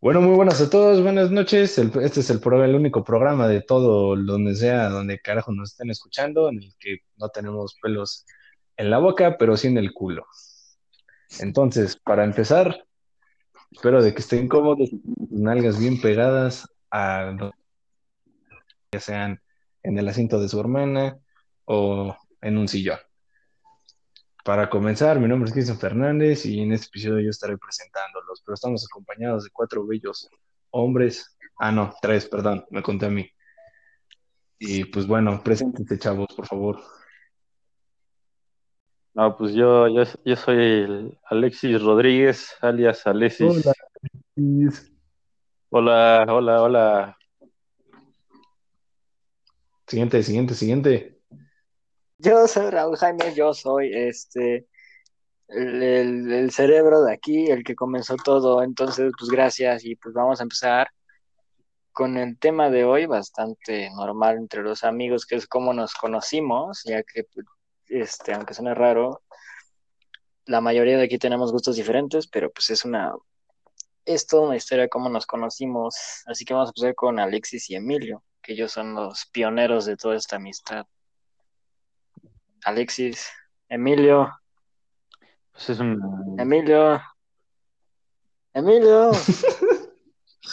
Bueno, muy buenas a todos, buenas noches. Este es el, el único programa de todo, donde sea, donde carajo nos estén escuchando, en el que no tenemos pelos en la boca, pero sí en el culo. Entonces, para empezar, espero de que estén cómodos, nalgas bien pegadas, a, ya sean en el asiento de su hermana o en un sillón. Para comenzar, mi nombre es Cristian Fernández y en este episodio yo estaré pero estamos acompañados de cuatro bellos hombres. Ah, no, tres, perdón, me conté a mí. Y pues bueno, preséntense, chavos, por favor. No, pues yo, yo, yo soy el Alexis Rodríguez, alias Alexis. Hola. Hola, hola, hola. Siguiente, siguiente, siguiente. Yo soy Raúl Jaime, yo soy este el, cerebro de aquí, el que comenzó todo. Entonces, pues gracias y pues vamos a empezar con el tema de hoy, bastante normal entre los amigos, que es cómo nos conocimos, ya que, pues, este, aunque suene raro, la mayoría de aquí tenemos gustos diferentes, pero pues es una, es toda una historia de cómo nos conocimos. Así que vamos a empezar con Alexis y Emilio, que ellos son los pioneros de toda esta amistad. Alexis, Emilio, Pues es un... Emilio, Emilio.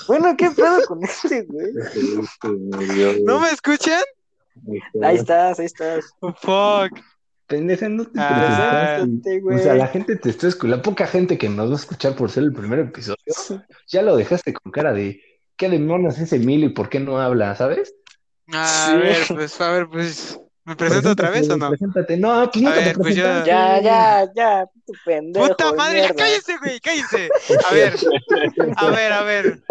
Bueno, ¿qué pedo con este, güey? ¿No me escuchan? Ahí estás, ahí estás. Fuck. Pendeja, no te Ah, O sea, la gente te está escuchando, la poca gente que nos va a escuchar por ser el primer episodio, ya lo dejaste con cara de ¿qué demonios es Emilio y por qué no habla, sabes? A Sí. ver, pues, a ver, pues, ¿me presento otra vez o no? Preséntate. No, pues no A te ver, pues yo- presentaste. Ya, ya, ya, tu pendejo. ¡Puta madre! ¡Ya mierda. cállense, güey! ¡Cállense! A ver, a ver, a ver.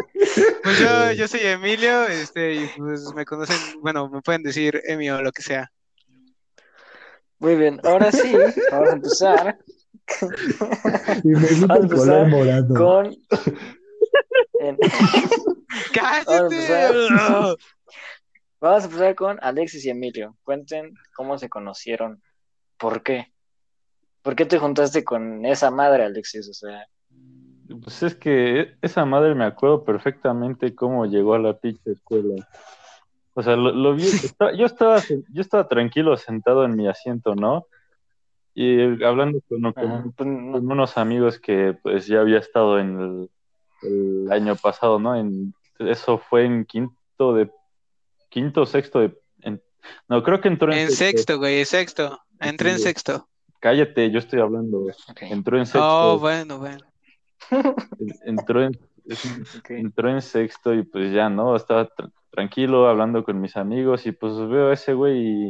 Pues yo, yo soy Emilio, este, y pues me conocen, bueno, me pueden decir Emi o lo que sea. Muy bien, ahora sí, vamos a empezar Y me gusta el color morado. con. en- ¡Cállate! Vamos a empezar con Alexis y Emilio. Cuenten cómo se conocieron. ¿Por qué? ¿Por qué te juntaste con esa madre, Alexis? O sea, Pues es que esa madre me acuerdo perfectamente cómo llegó a la pinche escuela. O sea, lo, lo vi, yo estaba, yo estaba tranquilo sentado en mi asiento, ¿no? Y hablando con, pues, con unos amigos que pues ya había estado en el, el año pasado, ¿no? En, eso fue en quinto de quinto o sexto de en- no creo que entró en, En sexto, güey, en sexto. Entré en sexto. Cállate, yo estoy hablando. Entró en sexto. Oh, bueno, bueno. entró en entró en sexto y pues ya, ¿no? Estaba tra- tranquilo hablando con mis amigos y pues veo a ese güey y,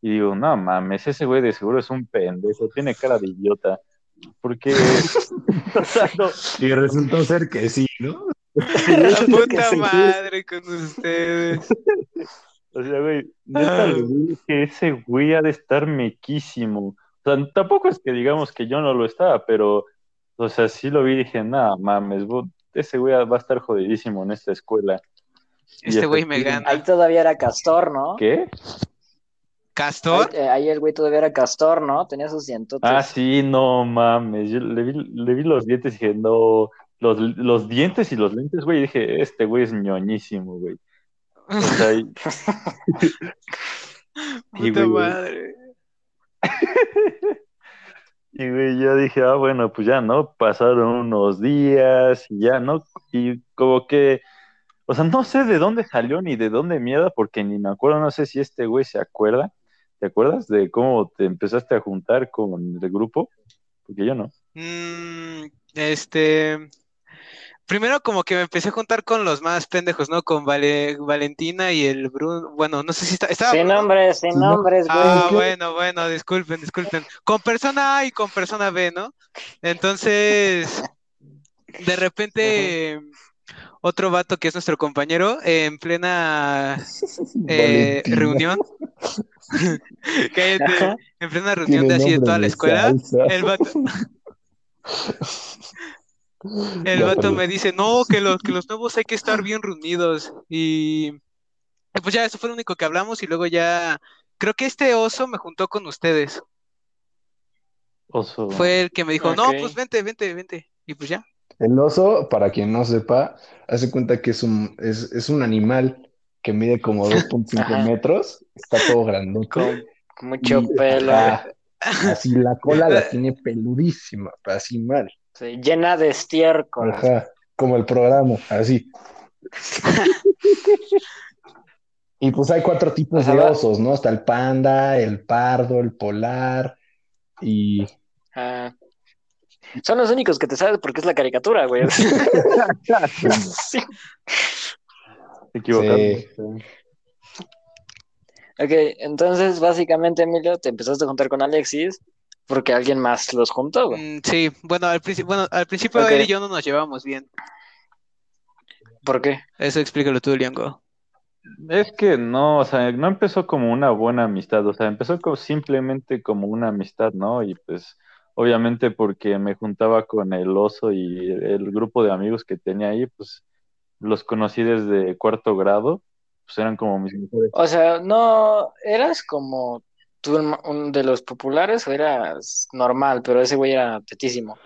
y digo, no mames, ese güey de seguro es un pendejo, tiene cara de idiota. Porque, o sea, no, Y resultó ser que sí, ¿no? La puta madre con ustedes. o sea, güey, neta, le digo que ese güey ha de estar mequísimo. O sea, tampoco es que digamos que yo no lo estaba, pero, o sea, sí lo vi y dije, no mames, vos- ese güey va a estar jodidísimo en esta escuela. Este güey me efectivamente- Ahí gana. todavía era Castor, ¿no? ¿Qué? ¿Castor? Ahí, eh, ahí el güey todavía era Castor, ¿no? Tenía sus dientotes. Ah, sí, no mames. Yo le vi, le vi los dientes y dije, no. Los, los dientes y los lentes, güey. Dije, este güey es ñoñísimo, güey. O sea, y, y, Puta güey, madre. y, güey, ya dije, ah, bueno, pues ya, ¿no? Pasaron unos días y ya, ¿no? Y como que, o sea, no sé de dónde salió ni de dónde mierda, porque ni me acuerdo, no sé si este güey se acuerda. ¿Te acuerdas de cómo te empezaste a juntar con el grupo? Porque yo no. Mm, este. Primero, como que me empecé a juntar con los más pendejos, ¿no? Con Vale- Valentina y el Bruno. Bueno, no sé si está. ¿Estaba Sin nombres, sin nombres, güey. Ah, bueno, bueno, disculpen, disculpen. Con persona A y con persona B, ¿no? Entonces, de repente, otro vato que es nuestro compañero, en plena eh, Valentina. reunión, en plena reunión de así de toda la escuela, el vato, el Ya, vato me dice, no, que los, que los nuevos hay que estar bien reunidos. Y y pues ya, eso fue lo único que hablamos y luego ya, creo que este oso me juntó con ustedes. Oso. Fue el que me dijo, no, pues vente, vente, vente. Y pues ya. El oso, para quien no sepa, hace cuenta que es un, es, es un animal que mide como 2.5 Ajá. metros, está todo grandote. Con, mucho y- pelo, ajá, así la cola la tiene peludísima, así mal. Sí, llena de estiércol. Ajá, como el programa, así. Y pues hay cuatro tipos Ajá, de osos, ¿no? Está el panda, el pardo, el polar y Ah, son los únicos que te sabes porque es la caricatura, güey. Sí. Te equivocaste. Sí. Ok, entonces básicamente, Emilio, te empezaste a juntar con Alexis porque alguien más los juntó, güey. Mm, sí, bueno, al principio, bueno, al principio Ok. él y yo no nos llevábamos bien. ¿Por qué? Eso explícalo tú, Liango. Es que no, o sea, no empezó como una buena amistad, o sea, empezó como simplemente como una amistad, ¿no? Y pues, obviamente porque me juntaba con el oso y el grupo de amigos que tenía ahí, pues los conocí desde cuarto grado, pues eran como mis mejores. O sea, no, eras como tú un, de los populares o eras normal, pero ese güey era tetísimo.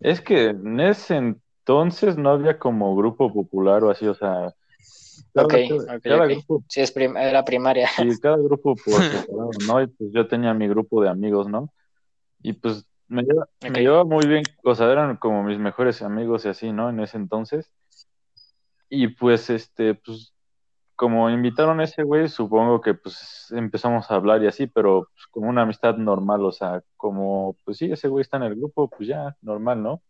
Es que en ese entonces no había como grupo popular o así, o sea, cada, Ok, cada- ok, cada ok. grupo Sí, es prim- era primaria. Sí, cada grupo por separado, ¿no? Y pues yo tenía mi grupo de amigos, ¿no? Y pues me lleva, me llevaba muy bien, o sea, eran como mis mejores amigos y así, ¿no? En ese entonces. Y pues, este, pues, como invitaron a ese güey, supongo que pues empezamos a hablar y así, pero pues, como una amistad normal, o sea, como, pues sí, ese güey está en el grupo, pues ya, normal, ¿no?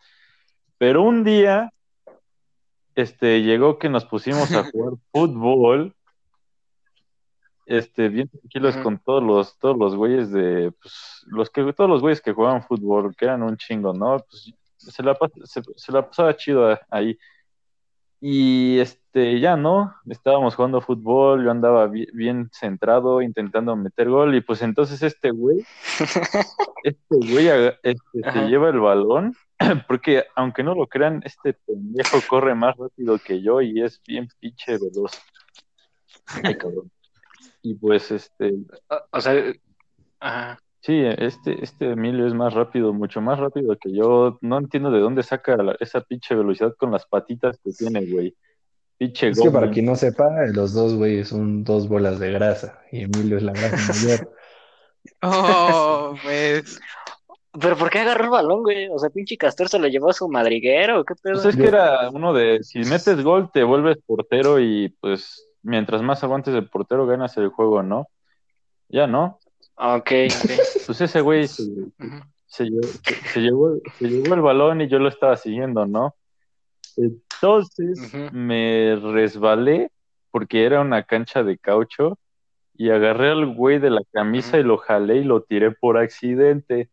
Pero un día, este, llegó que nos pusimos a jugar fútbol, este, bien tranquilos con todos los, todos los güeyes de, pues, los que, todos los güeyes que jugaban fútbol, que eran un chingo, ¿no? Pues se la, se, se la pasaba chido ahí. Y este, ya no, estábamos jugando fútbol, yo andaba bi- bien centrado, intentando meter gol, y pues entonces este güey, este güey este, se lleva el balón, porque aunque no lo crean, este pendejo corre más rápido que yo y es bien pinche veloz. Ay, cabrón. Y pues este, O, o sea, ajá. Sí, este, este Emilio es más rápido, mucho más rápido que yo. No entiendo de dónde saca la- esa pinche velocidad con las patitas que tiene, güey. Pinche es que para quien no sepa, los dos güeyes son dos bolas de grasa y Emilio es la grasa mayor. Oh, pues. Pero ¿por qué agarró el balón, güey? O sea, pinche Castor se lo llevó a su madriguero, ¿qué pedo? Pues es que era uno de, si metes gol, te vuelves portero y pues mientras más aguantes el portero, ganas el juego, ¿no? Ya, ¿no? Ok, ok. Pues ese güey se, llevó, se llevó el balón y yo lo estaba siguiendo, ¿no? Entonces me resbalé porque era una cancha de caucho y agarré al güey de la camisa y lo jalé y lo tiré por accidente.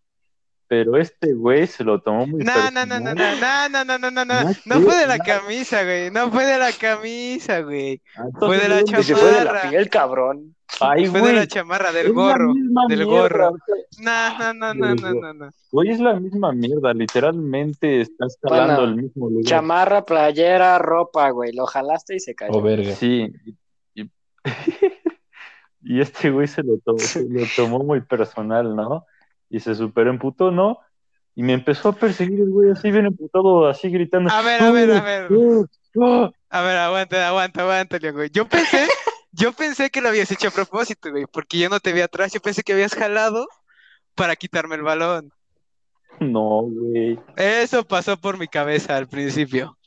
Pero este güey se lo tomó muy No, no, no, no, no, no, no, no, no, no, No, no. fue de la no. camisa, güey. No fue de la camisa, güey. Ah, Fue de la ¿dónde Y se fue de la chamarra. piel, cabrón. Ay, Fue de güey, la chamarra, del es gorro. Del mierda, gorro. o sea, No, no, no, no, no, no, no. Güey, es la misma mierda, literalmente estás jalando Bueno, el mismo lugar. Chamarra, playera, ropa, güey. Lo jalaste y se cayó. O verga. Sí, y, y- y este güey se lo, tomó, se lo tomó muy personal, ¿no? Y se super emputó, ¿no? Y me empezó a perseguir el güey así bien emputado, así gritando. A ver, a ver, a ver. A ver, aguanta, aguanta, aguanta, güey. Yo pensé, yo pensé que lo habías hecho a propósito, güey, porque yo no te vi atrás. Yo pensé que habías jalado para quitarme el balón. No, güey. Eso pasó por mi cabeza al principio.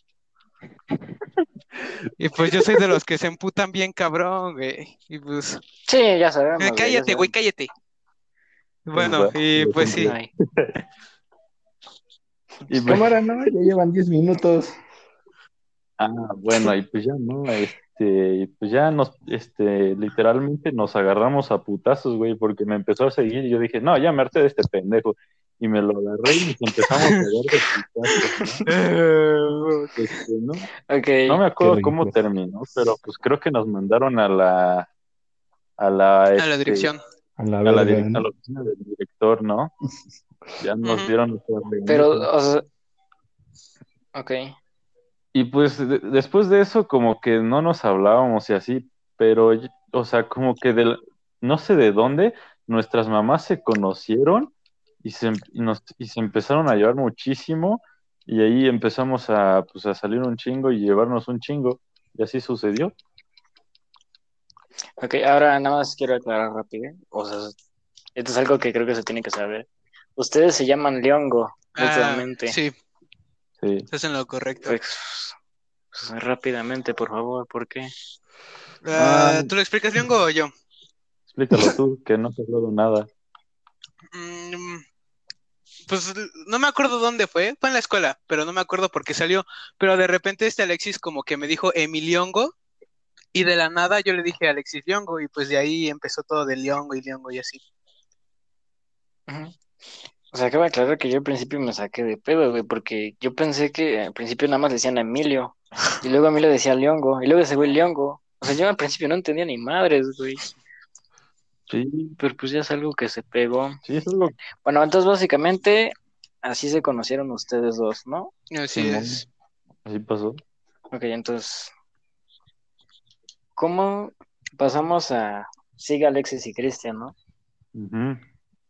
Y pues yo soy de los que se emputan bien cabrón, güey. Y pues, Sí, ya sabemos. eh, cállate, güey, cállate. Bueno, va, y pues sí. Y pues- Cámara, no, ya llevan 10 minutos. Ah, bueno, y pues ya no, este, pues ya nos, este, literalmente nos agarramos a putazos, güey, porque me empezó a seguir y yo dije, no, ya me harté de este pendejo. Y me lo agarré y nos empezamos a dar de putazos, ¿no? Este, ¿no? Ok. No me acuerdo Qué cómo rico. terminó, pero pues creo que nos mandaron a la, a la, A la este, dirección. A la a la, verga, dir- ¿no? a la oficina del director, ¿no? Ya nos dieron. Pero, o sea. Ok. Y pues de- después de eso como que no nos hablábamos y así, pero, o sea, como que del, no sé de dónde, nuestras mamás se conocieron y se, y nos, y se empezaron a llevar muchísimo Y ahí empezamos a, pues, a salir un chingo y llevarnos un chingo. Y así sucedió. Ok, ahora nada más quiero aclarar rápido. O sea, esto es algo que creo que se tiene que saber. Ustedes se llaman Leongo, Ah, mutuamente. sí, Sí. estás en lo correcto. Pues, pues, rápidamente, por favor, ¿por qué? Ah, Ah. ¿Tú lo explicas, Leongo, o yo? Explícalo tú, que no te hablado nada. Mm, Pues no me acuerdo dónde fue, fue en la escuela, pero no me acuerdo por qué salió. Pero de repente este Alexis como que me dijo Emiliongo y de la nada yo le dije Alexis Liongo y pues de ahí empezó todo de Liongo y Liongo y así. O sea, acaba de aclarar que yo al principio me saqué de pedo, güey, porque yo pensé que al principio nada más decían Emilio, y luego Emilio decía Leongo, y luego ese güey Leongo. O sea, yo al principio no entendía ni madres, güey, Sí, pero pues ya es algo que se pegó. sí, eso es lo Bueno, entonces básicamente así se conocieron ustedes dos, ¿no? Así es. así pasó. Ok, entonces, ¿cómo pasamos a Siga Alexis y Cristian, no?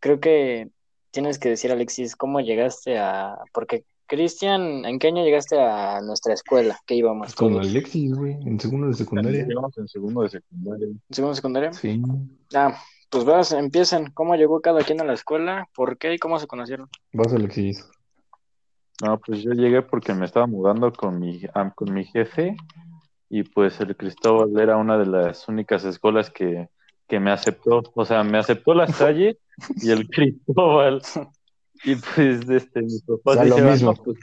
Creo que tienes que decir, Alexis, ¿cómo llegaste a...? Porque, Cristian, ¿en qué año llegaste a nuestra escuela? que íbamos? Con todos? Alexis, güey, en segundo de secundaria. Llegamos en segundo de secundaria. ¿En segundo secundaria? Sí. Ah, pues vas, empiecen. ¿Cómo llegó cada quien a la escuela? ¿Por qué y cómo se conocieron? Vas, Alexis. No, pues yo llegué porque me estaba mudando con mi, am- con mi jefe y pues el Cristóbal era una de las únicas escuelas que, que me aceptó, o sea, me aceptó la Salle y el Cristóbal y pues este, mis O papás lo mismo. "No, pues".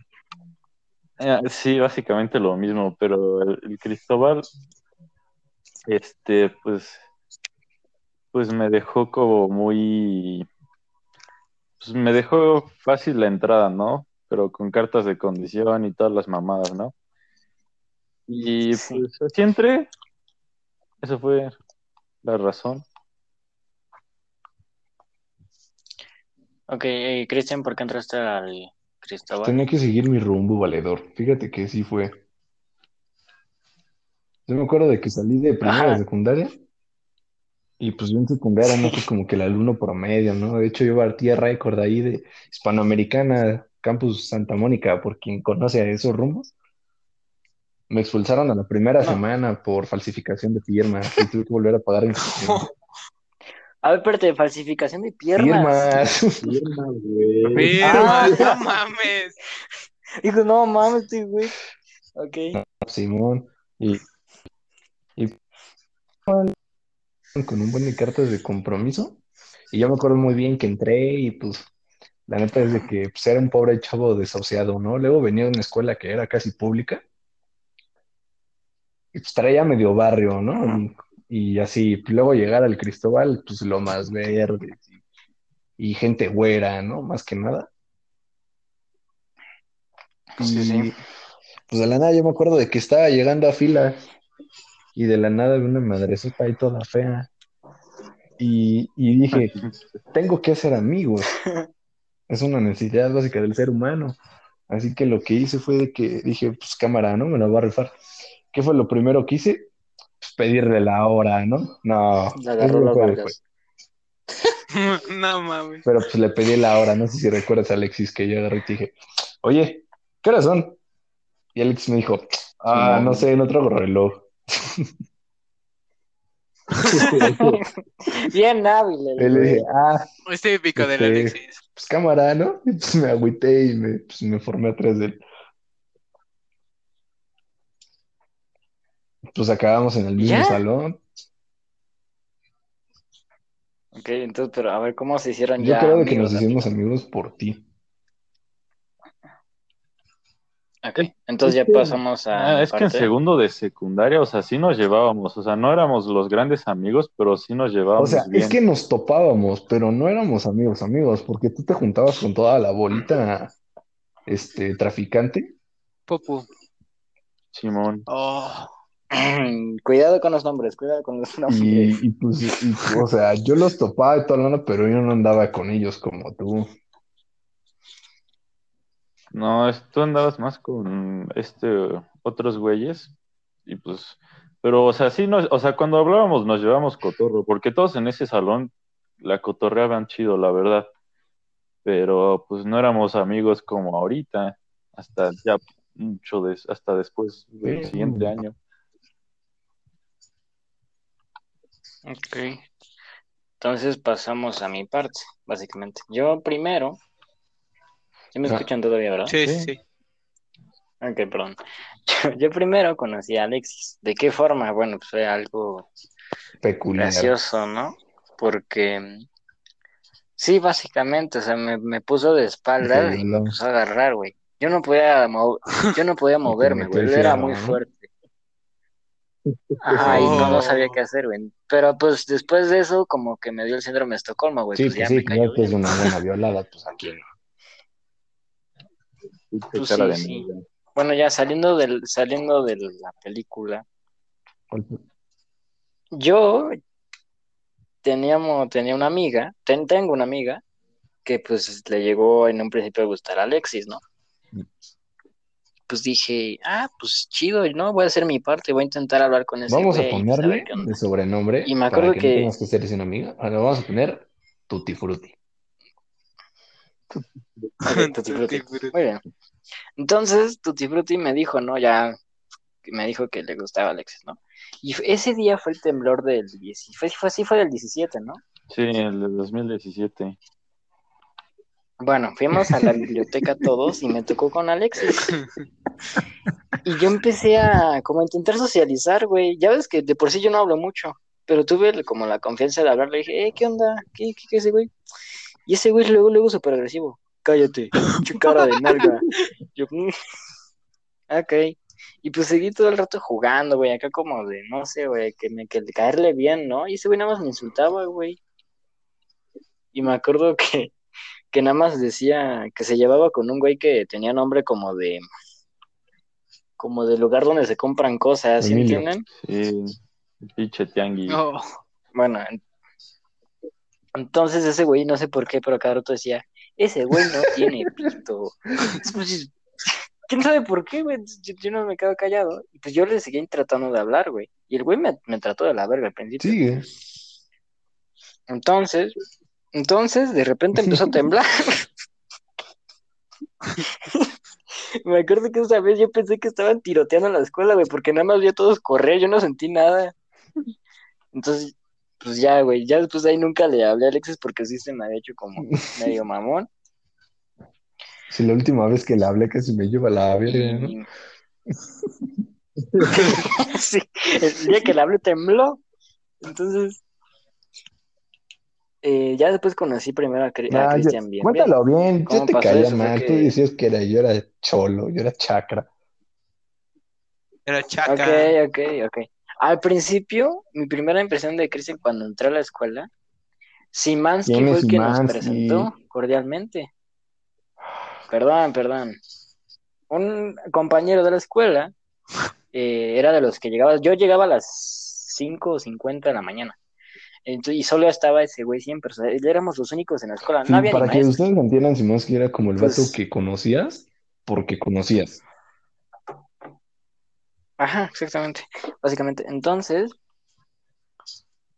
Eh, sí, básicamente lo mismo, pero el, el Cristóbal, este, pues, pues me dejó como muy, pues me dejó fácil la entrada, ¿no? Pero con cartas de condición y todas las mamadas, ¿no? Y Sí. pues así entré. Esa fue la razón. Ok, eh, Cristian, ¿por qué entraste al Cristóbal? Tenía que seguir mi rumbo, valedor. Fíjate que sí fue. Yo me acuerdo de que salí de primera de secundaria y pues yo en secundaria no como que el alumno promedio, ¿no? De hecho yo partía récord ahí de Hispanoamericana, Campus Santa Mónica, por quien conoce a esos rumbos. Me expulsaron a la primera No. semana por falsificación de firmas y tuve que volver a pagar inscripción. A ver, espérate, falsificación de piernas. Firmas. Firma, Ah. no mames. Digo, no mames, güey. Ok. Simón. Y, y con un buen de cartas de compromiso. Y yo me acuerdo muy bien que entré y pues la neta es de que pues, era un pobre chavo desahuciado, ¿no? Luego venía de una escuela que era casi pública. Pues traía medio barrio, ¿no? Y, y así, luego llegar al Cristóbal, pues lo más verde y, y gente güera, ¿no? Más que nada. Sí, Y, sí. Pues de la nada yo me acuerdo de que estaba llegando a fila y de la nada vi una madresota ahí toda fea. Y, y dije, tengo que hacer amigos. Es una necesidad básica del ser humano. Así que lo que hice fue de que dije, pues cámara, ¿no? Me la voy a rifar. ¿Qué fue lo primero que hice? Pues pedirle la hora, ¿no? No, Le agarró las después. No mames. Pero pues le pedí la hora, no sé si recuerdas, Alexis, que yo agarré y te dije, oye, ¿qué horas son? Y Alexis me dijo, ah, no sé, no traigo reloj. Bien hábil. el Y le dije, ah, Es típico del Este, Alexis. pues cámara, ¿no? Y pues me agüité y me, pues, me formé atrás de él. Pues acabamos en el mismo ¿Ya? salón. Ok, entonces, pero a ver, ¿cómo se hicieron Yo ya creo de que nos hicimos amigos? amigos por ti. Ok, entonces ya pasamos a Ah, es que en segundo de secundaria, o sea, sí nos llevábamos, o sea, no éramos los grandes amigos, pero sí nos O llevábamos sea, bien. es que nos topábamos, pero no éramos amigos, amigos, porque tú te juntabas con toda la bolita, este, traficante. Popu. Simón. Oh. Cuidado con los nombres, cuidado con los nombres. Y, y pues, y, o sea, yo los topaba y todo lo pero yo no andaba con ellos como tú. No, tú andabas más con este otros güeyes y pues, pero o sea, sí nos, o sea, cuando hablábamos nos llevábamos cotorro, porque todos en ese salón la cotorreaban chido, la verdad. Pero pues no éramos amigos como ahorita. hasta ya mucho des- hasta después del Sí. siguiente año. Ok. Entonces pasamos a mi parte, básicamente. Yo primero. ¿Sí me Ah. escuchan todavía, verdad? Sí, sí, Sí. Ok, perdón. Yo, yo primero conocí a Alexis. ¿De qué forma? Bueno, pues fue algo Peculiar. gracioso, ¿no? Porque sí, básicamente, o sea, me, me puso de espaldas y me empezó a agarrar, güey. Yo no podía mo- yo no podía moverme, güey. Él era muy fuerte. Ajá, y no, no Oh. sabía qué hacer, güey. Pero pues después de eso, como que me dio el síndrome de Estocolmo, güey. Sí, Pues pues ya sí, me cayó ya bien. una buena violada, pues aquí no. Pues sí, sí. mierda. Bueno, ya saliendo del, saliendo de la película, yo teníamos, tenía una amiga, ten- tengo una amiga, que pues le llegó en un principio a gustar a Alexis, ¿no? Pues dije, ah, pues chido, ¿no? Voy a hacer mi parte, voy a intentar hablar con ese Vamos a güey, a ver ponerle de sobrenombre Y me para acuerdo que, que- no tengas que ser sin amiga. Ahora vamos a poner Tutti Frutti. Tutti. Muy bien. Entonces, Tutti Frutti me dijo, ¿no? Ya me dijo que le gustaba Alexis, ¿no? Y ese día fue el temblor del 10, fue, fue, sí fue del 17, ¿no? Sí, el de 2017. Bueno, fuimos a la biblioteca todos y me tocó con Alexis. Y yo empecé a como intentar socializar, güey. Ya ves que de por sí yo no hablo mucho, pero tuve como la confianza de hablar. Le dije, eh, ¿qué onda? ¿Qué, qué, qué ese güey? Y ese güey luego, luego súper agresivo. Cállate, cara de nalga. Yo, "Mm". ok. Y pues seguí todo el rato jugando, güey, acá como de, no sé, güey, que me que caerle bien, ¿no? Y ese güey nada más me insultaba, güey. Y me acuerdo que, que nada más decía que se llevaba con un güey que tenía nombre como de, como de lugar donde se compran cosas, ¿sí Emilio. entienden? Sí, el pinche tianguis. Oh, Bueno, en- entonces ese güey, no sé por qué, pero cada rato decía, ese güey no tiene pito. Pues, ¿Quién sabe por qué, güey? Yo, yo no me quedo callado. Y pues yo le seguí tratando de hablar, güey. Y el güey me, me trató de la verga al principio. Sigue. Entonces, entonces de repente empezó a temblar. Me acuerdo que esa vez yo pensé que estaban tiroteando en la escuela, güey, porque nada más vi a todos correr, yo no sentí nada. Entonces, pues ya, güey, ya después de ahí nunca le hablé a Alexis porque sí se me había hecho como medio mamón. Si la última vez que le hablé casi me lleva la verga, ¿no? Sí, el día que le hablé tembló. Entonces, eh, ya después conocí primero a, Cri- a Ah, Cristian bien. Cuéntalo bien, yo ¿Cómo te caía mal. que- Tú decías que era, yo era cholo, yo era chacra. era chaca. Ok, ok, ok. Al principio, mi primera impresión de Cristian cuando entré a la escuela, Simansky ¿Quién fue el que nos presentó cordialmente. Perdón, perdón. Un compañero de la escuela eh, era de los que llegaba, yo llegaba a las 5 o 50 de la mañana. Entonces, y solo estaba ese güey siempre, o sea, éramos los únicos en la escuela, Sí, no había para que ustedes entiendan, Simansky era como el Pues- vato que conocías porque conocías. Ajá, exactamente. Básicamente. Entonces,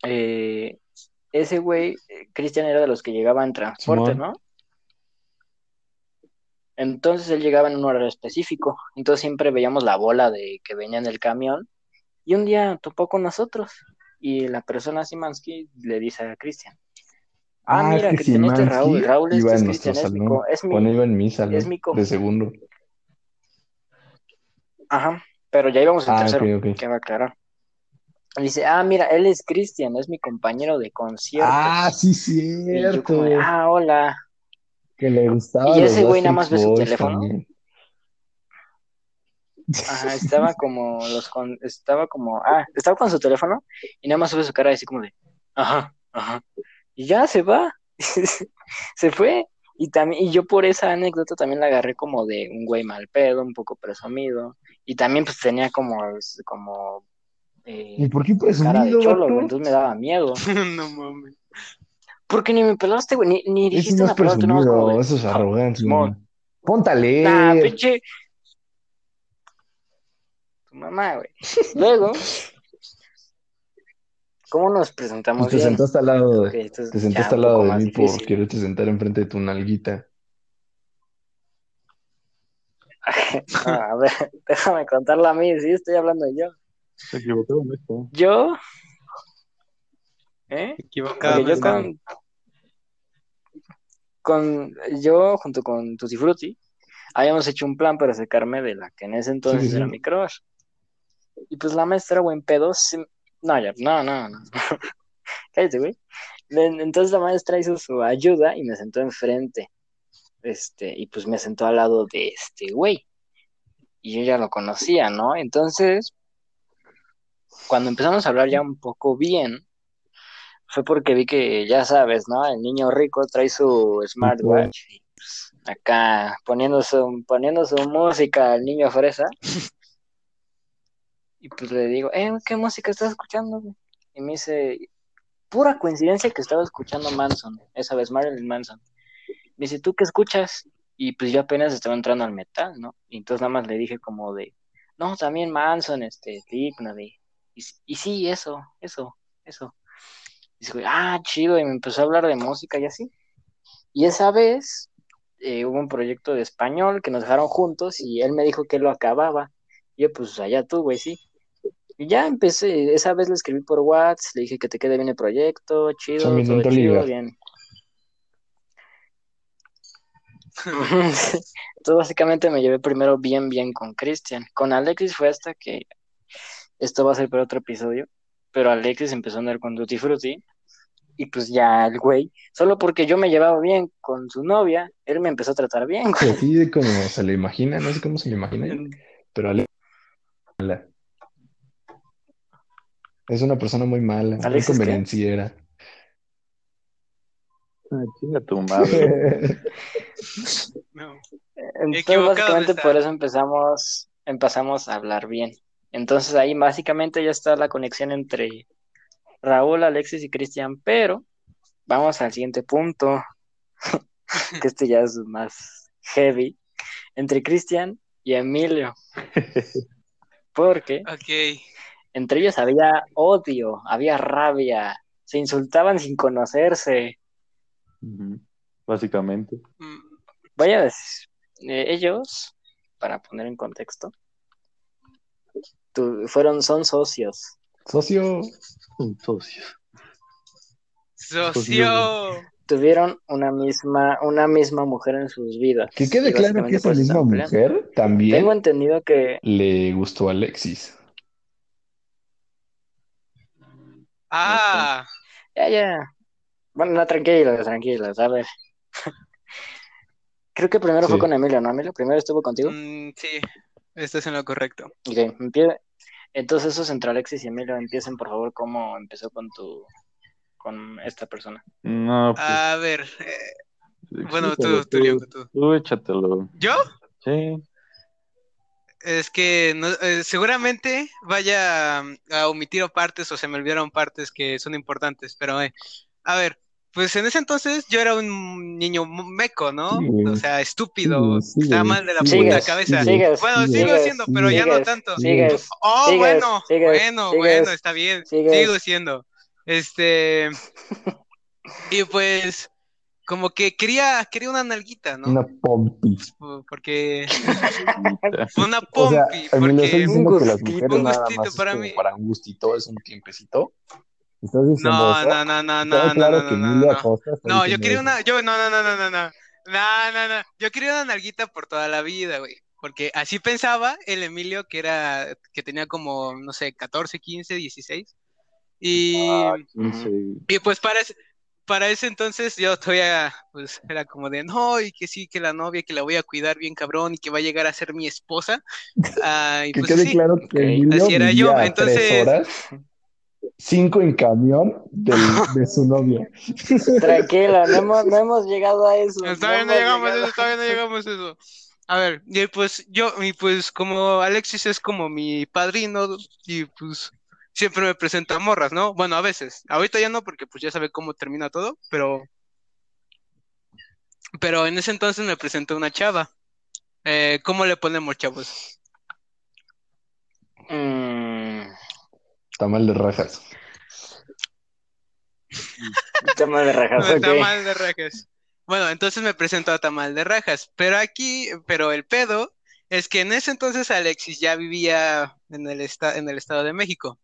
eh, ese güey, Cristian era de los que llegaba en transporte. ¿no? Entonces él llegaba en un horario específico. Entonces siempre veíamos la bola de que venía en el camión. Y un día topó con nosotros. Y la persona Simansky le dice a Cristian. Ah, Ah, es mira, que Cristian, este es Raúl. Raúl, este es Cristian, es mi, es mi- Cuando iba en mi salón es mi de segundo. Ajá, pero ya íbamos en Ah, tercero. que va a aclarar. Y dice, ah, mira, él es Cristian, es mi compañero de conciertos. Ah, sí, y yo como, de, cierto. ah, hola. Que le gustaba Y ese güey nada más ve su teléfono. también. Ajá, estaba como los con, estaba como, ah, estaba con su teléfono y nada más sube su cara así como de, ajá, ajá. Y ya se va. se fue. Y también, y yo por esa anécdota también la agarré como de un güey mal pedo, un poco presumido. Y también pues tenía como, como eh, ¿Y por qué cara de presumido, cholo, güey, entonces me daba miedo. no mames. Porque ni me pelaste, güey, ni, ni Eso dijiste una palabra, tú nada más como presumido, de, eso es "Ah, arrogancia. Simón". Ponte a leer. Nah, pinche. Tu mamá, güey. Luego, ¿cómo nos presentamos Pues te bien? sentaste al lado de, es te sentaste al lado de mí por quererte sentar enfrente de tu nalguita. a ver, déjame contarla a mí, sí, estoy hablando yo. Se equivocaron esto. Yo, ¿eh? Equivocado. Yo no con, con, yo junto con Tutti Frutti, habíamos hecho un plan para sacarme de la que en ese entonces Sí, sí, era mi crush. Y pues la maestra, buen pedo, sí- no, ya, no, no, no. Cállate, güey. Entonces la maestra hizo su ayuda y me sentó enfrente. Este, y pues me sentó al lado de este güey. Y yo ya lo conocía, ¿no? Entonces, cuando empezamos a hablar ya un poco bien, fue porque vi que, ya sabes, ¿no? El niño rico trae su smartwatch y pues, acá poniendo su, poniendo su música al niño fresa. Y pues le digo, eh, ¿qué música estás escuchando? güey?" Y me dice, pura coincidencia que estaba escuchando Manson, esa vez Marilyn Manson. Me dice, ¿tú qué escuchas? Y pues yo apenas estaba entrando al metal, ¿no? Y entonces nada más le dije como de, no, también Manson, este, Slipknot, y, y, y sí, eso, eso, eso. Y dice, ah, chido, y me empezó a hablar de música y así. Y esa vez eh, hubo un proyecto de español que nos dejaron juntos y él me dijo que lo acababa. Y yo, pues allá tú, güey, sí. Y ya empecé, esa vez le escribí por WhatsApp, le dije que te quede bien el proyecto, chido, todo chido, ligar. bien. Entonces, básicamente me llevé primero bien, bien con Cristian. Con Alexis fue hasta que esto va a ser para otro episodio, pero Alexis empezó a andar con Tutti Frutti y pues ya el güey, solo porque yo me llevaba bien con su novia, él me empezó a tratar bien, güey. Así como se le imagina, no sé cómo se le imagina, pero Ale mala. Es una persona muy mala, muy convenenciera. Ah, chinga tu madre. No. Entonces básicamente por eso empezamos, empezamos a hablar bien. Entonces ahí básicamente ya está la conexión entre Raúl, Alexis y Cristian, pero vamos al siguiente punto, que este ya es más heavy, entre Cristian y Emilio, porque Ok. Entre ellos había odio, había rabia, se insultaban sin conocerse. Ujú, Básicamente. Mm, Voy a decir, eh, ellos, para poner en contexto, tu- fueron, son socios. Socio, socio. Socio. Tuvieron una misma, una misma mujer en sus vidas. que quede claro que esa misma mujer también Tengo entendido que le gustó a Alexis. Ah, Ya, ya. Bueno, no, tranquilos, tranquilos. A ver. Creo que primero Sí. fue con Emilio, ¿no, Emilio? Primero estuvo contigo. mm, sí, estás en lo correcto. Ok, empie- Entonces, esos entre Alexis y Emilio, empiecen, por favor, cómo empezó con tu. con esta persona. No, pues. A ver, eh, bueno, tú, tú, Diego, tú. Tú échatelo. ¿Yo? Sí. Es que no- eh, seguramente vaya mm, a omitir partes o se me olvidaron partes que son importantes, pero eh, a ver, pues en ese entonces yo era un niño meco, ¿no? Sí. O sea, estúpido, Sí, sí, estaba mal de la Sí, puta cabeza. sigues, Bueno, sigo siendo, pero ya no tanto. Sigues, Oh, sigues, bueno, sigues, bueno, sigues, bueno, está bien, sigues. sigo siendo. Este, y pues, como que quería, quería una nalguita, ¿no? Una pompi. Por- Porque una O sea, pompi, Emilio, ¿estás porque diciendo que las gustito. mujeres Un nada gustito más para como mí. para un gustito, es un tiempecito? ¿Estás diciendo no, eso? no, no, no, no, no, claro no, que no, no, no. Acosta está No, yo quería eso. una, yo, no, no, no, no, no, no, no, no, no, yo quería una nalguita por toda la vida, güey, porque así pensaba el Emilio que era, que tenía como, no sé, 14, 15, 16, y, Ah, 15. y pues para ese, para ese entonces yo todavía, pues, era como de, no, y que sí, que la novia, que la voy a cuidar bien cabrón, y que va a llegar a ser mi esposa, ah, y Que pues quede así, claro que Emilio así era yo, entonces- tres horas, cinco en camión de su novia. Tranquilo, no hemos, no hemos llegado a eso. Está bien, no llegamos a llegado eso, está bien, no llegamos a eso. A ver, y pues yo, y pues como Alexis es como mi padrino, y pues siempre me presenta morras, ¿no? Bueno, a veces. Ahorita ya no, porque pues ya sabe cómo termina todo, pero. Pero en ese entonces me presentó una chava. Eh, ¿cómo le ponemos, chavos? Mm, Tamal de rajas. tema de rajas. Tamal de rajas. Bueno, entonces me presentó a Tamal de rajas. Pero aquí, pero el pedo es que en ese entonces Alexis ya vivía en el, esta- en el Estado de México.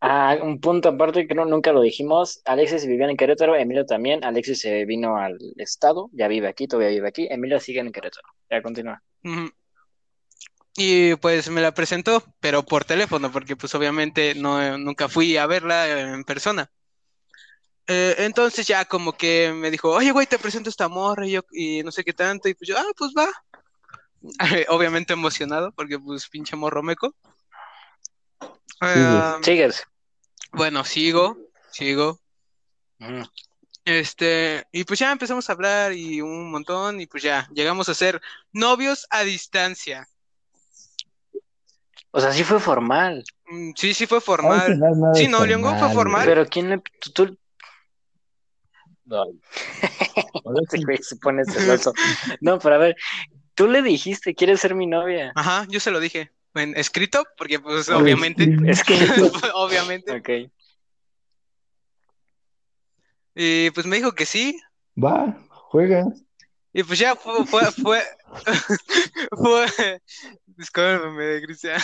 Ah, un punto aparte que nunca lo dijimos. Alexis vivía en Querétaro, Emilio también. Alexis se vino al estado, ya vive aquí, todavía vive aquí. Emilio sigue en Querétaro. Ya continúa. Y pues me la presentó, pero por teléfono, porque pues obviamente no, nunca fui a verla en persona. Eh, entonces ya como que me dijo, oye, güey, te presento esta morra y, yo, y no sé qué tanto. Y pues yo, ah, pues va. Obviamente emocionado, porque pues pinche morro Sigues. bueno, sigo, sigo. Ujú. Este, y pues ya empezamos a hablar y un montón, y pues ya llegamos a ser novios a distancia. O sea, sí fue formal. Mm, Sí, sí fue formal. no Sí, no, Leongo fue formal. Pero ¿quién le... tú- güey se pone celoso. No, pero a ver, tú le dijiste, ¿quieres ser mi novia? Ajá, yo se lo dije. En escrito, porque pues obviamente, escrito. Es que... obviamente. Ok. Y pues me dijo que sí. Va, juega. Y pues ya fue, fue, fue, fue, discúlpame, Cristian.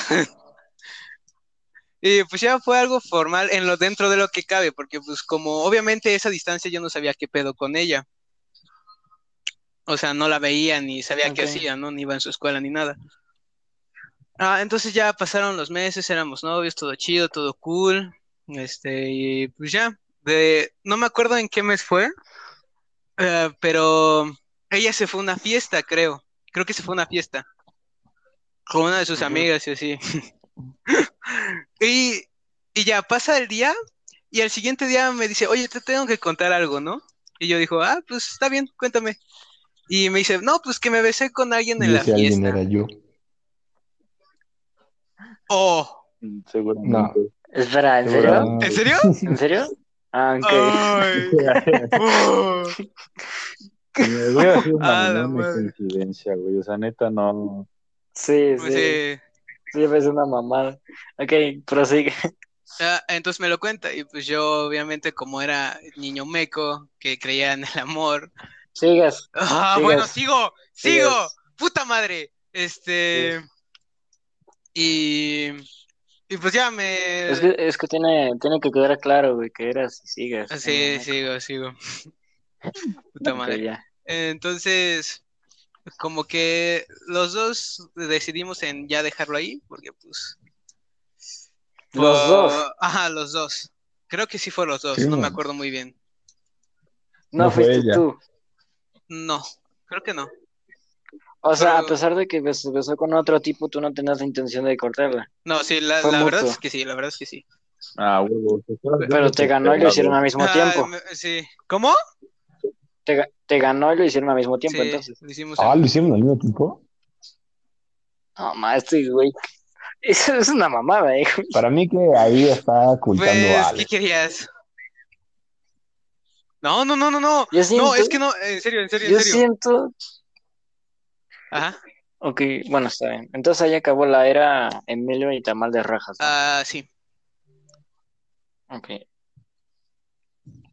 Y pues ya fue algo formal en lo dentro de lo que cabe, porque pues como obviamente esa distancia yo no sabía qué pedo con ella. O sea, no la veía ni sabía qué Ok. hacía, ¿no? Ni iba en su escuela ni nada. Ah, entonces ya pasaron los meses, éramos novios, todo chido, todo cool. Este, y pues ya, de, no me acuerdo en qué mes fue, eh, pero ella se fue a una fiesta, creo. Creo que se fue a una fiesta. Con una de sus amigas y así. Y, y ya pasa el día y al siguiente día me dice, oye, te tengo que contar algo, ¿no? Y yo dijo, ah, pues está bien, cuéntame. Y me dice, no, pues que me besé con alguien en Y la ese alguien fiesta. era yo. Oh, seguramente. Espera, ¿en serio? ¿en serio? ¿En serio? Ah, ok. Ay. Oh. Me voy a hacer una A la enorme madre. coincidencia, güey. O sea, neta, no. Sí, Pues, sí. Sí, es una mamada. Ok, prosigue. ah, entonces me lo cuenta y pues yo obviamente como era niño meco que creía en el amor, Sigues. Ah, Sigas. bueno, sigo, sigo, Sigas. puta madre. Este, y, y pues ya me, Es que, es que tiene, tiene que quedar claro, güey, que eras y sigues. sí, No, sigo, sigo. Puta madre. ya. Entonces, como que los dos decidimos en ya dejarlo ahí, porque pues, Los dos. Ajá, los dos. Creo que sí fue los dos, Sí, no me acuerdo muy bien. No, No fue fuiste ella. tú. No, creo que no. O sea, a pesar de que se besó con otro tipo, tú no tenías la intención de cortarla. No, sí, la, verdad es que sí, la verdad es que sí. Ah, huevo. Pero te ganó y lo hicieron al mismo Ah, tiempo. me- sí. ¿Cómo? Te, ga- te ganó y lo hicieron al mismo tiempo, Sí, entonces. lo hicimos Ah, ¿lo hicieron al mismo tiempo? No, maestro, güey. Eso es una mamada, eh. güey. Para mí que ahí está ocultando Pues, a ¿qué querías? No, no, no, no, no. Yo siento, No, es que no, en serio, en serio, en yo serio. siento. Ajá. Ok, bueno, está bien. Entonces ahí acabó la era Emilio y Tamal de Rajas. ¿no? Ah, sí. Ok.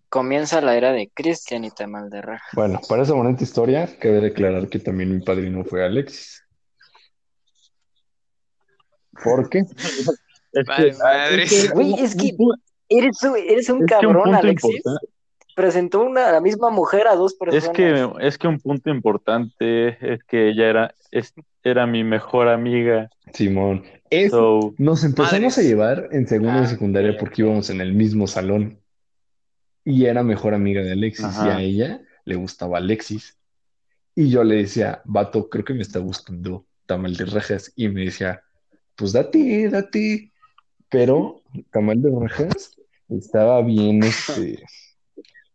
Comienza la era de Cristian y Tamal de Rajas. Bueno, para esa bonita historia, cabe declarar que también mi padrino fue Alexis. ¿Por qué? Es Vale, que- madre. es que- Güey, es que eres, un- eres un es que un cabrón, Alexis. importante- Presentó una, la misma mujer a dos personas. Es que, es que un punto importante es que ella era, es- era mi mejor amiga. Simón. Es- So, nos empezamos Madres. a llevar en segundo Ah, de secundaria ok, porque íbamos en el mismo salón. Y era mejor amiga de Alexis. Ajá. Y a ella le gustaba Alexis. Y yo le decía, vato, creo que me está gustando Tamal de Rajas. Y me decía, pues date, date. Pero Tamal de Rajas estaba bien, este,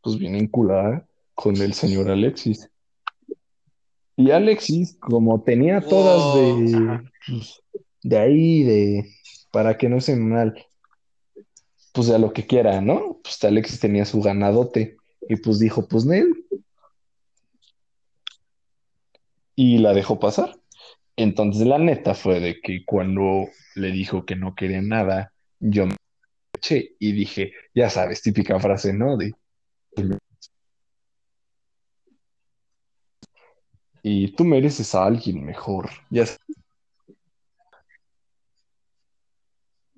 pues bien enculada con el señor Alexis. Y Alexis, como tenía todas de, pues, de ahí, de, para que no se mal, pues a lo que quiera, ¿no? Pues Alexis tenía su ganadote y pues dijo, pues Nel. Y la dejó pasar. Entonces la neta fue de que cuando le dijo que no quería nada, yo me eché y dije, ya sabes, típica frase, ¿no? De, y tú mereces a alguien mejor. Ya sé.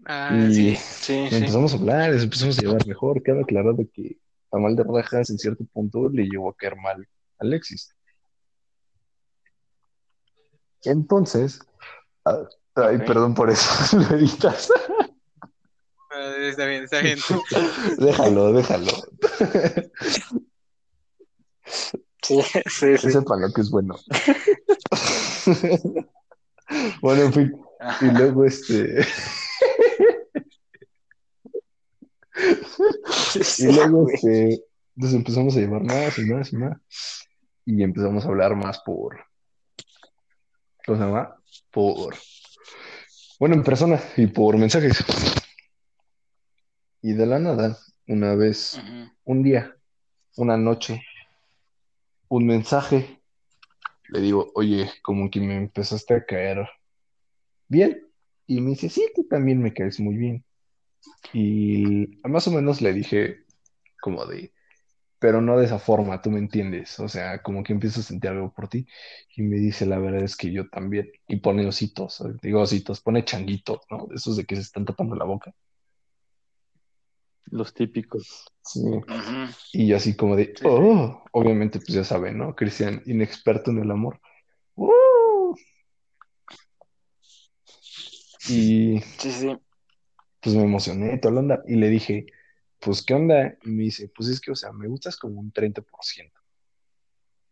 Ah, Y sí. Empezamos a hablar, empezamos a llevar mejor. Queda claro de que Tamal de Rajas en cierto punto le llegó a caer mal a Alexis. Entonces, ah, ay, perdón por eso, lo editas. Está bien, está bien. Déjalo, déjalo. Sí, sí, sí. Sepan lo que es bueno. Bueno, en fin. Y luego este. Y luego este. Entonces empezamos a llevar más y más y más. Y empezamos a hablar más por. ¿Cómo se llama? Por. Bueno, en persona y por mensajes. Y de la nada, una vez, un día, una noche, un mensaje. Le digo, oye, como que me empezaste a caer bien. Y me dice, sí, tú también me caes muy bien. Y más o menos le dije, como de, pero no de esa forma, tú me entiendes. O sea, como que empiezo a sentir algo por ti. Y me dice, la verdad es que yo también. Y pone ositos, digo ositos, pone changuitos, ¿no? Esos de que se están tapando la boca. Los típicos. Sí. Y yo así como de, Sí, sí. oh, obviamente pues ya saben, ¿no? Cristian, inexperto en el amor. ¡Uh! Y Sí, sí. pues me emocioné, toda la onda. Y le dije, pues, ¿qué onda? Y me dice, pues es que, o sea, me gustas como un 30%.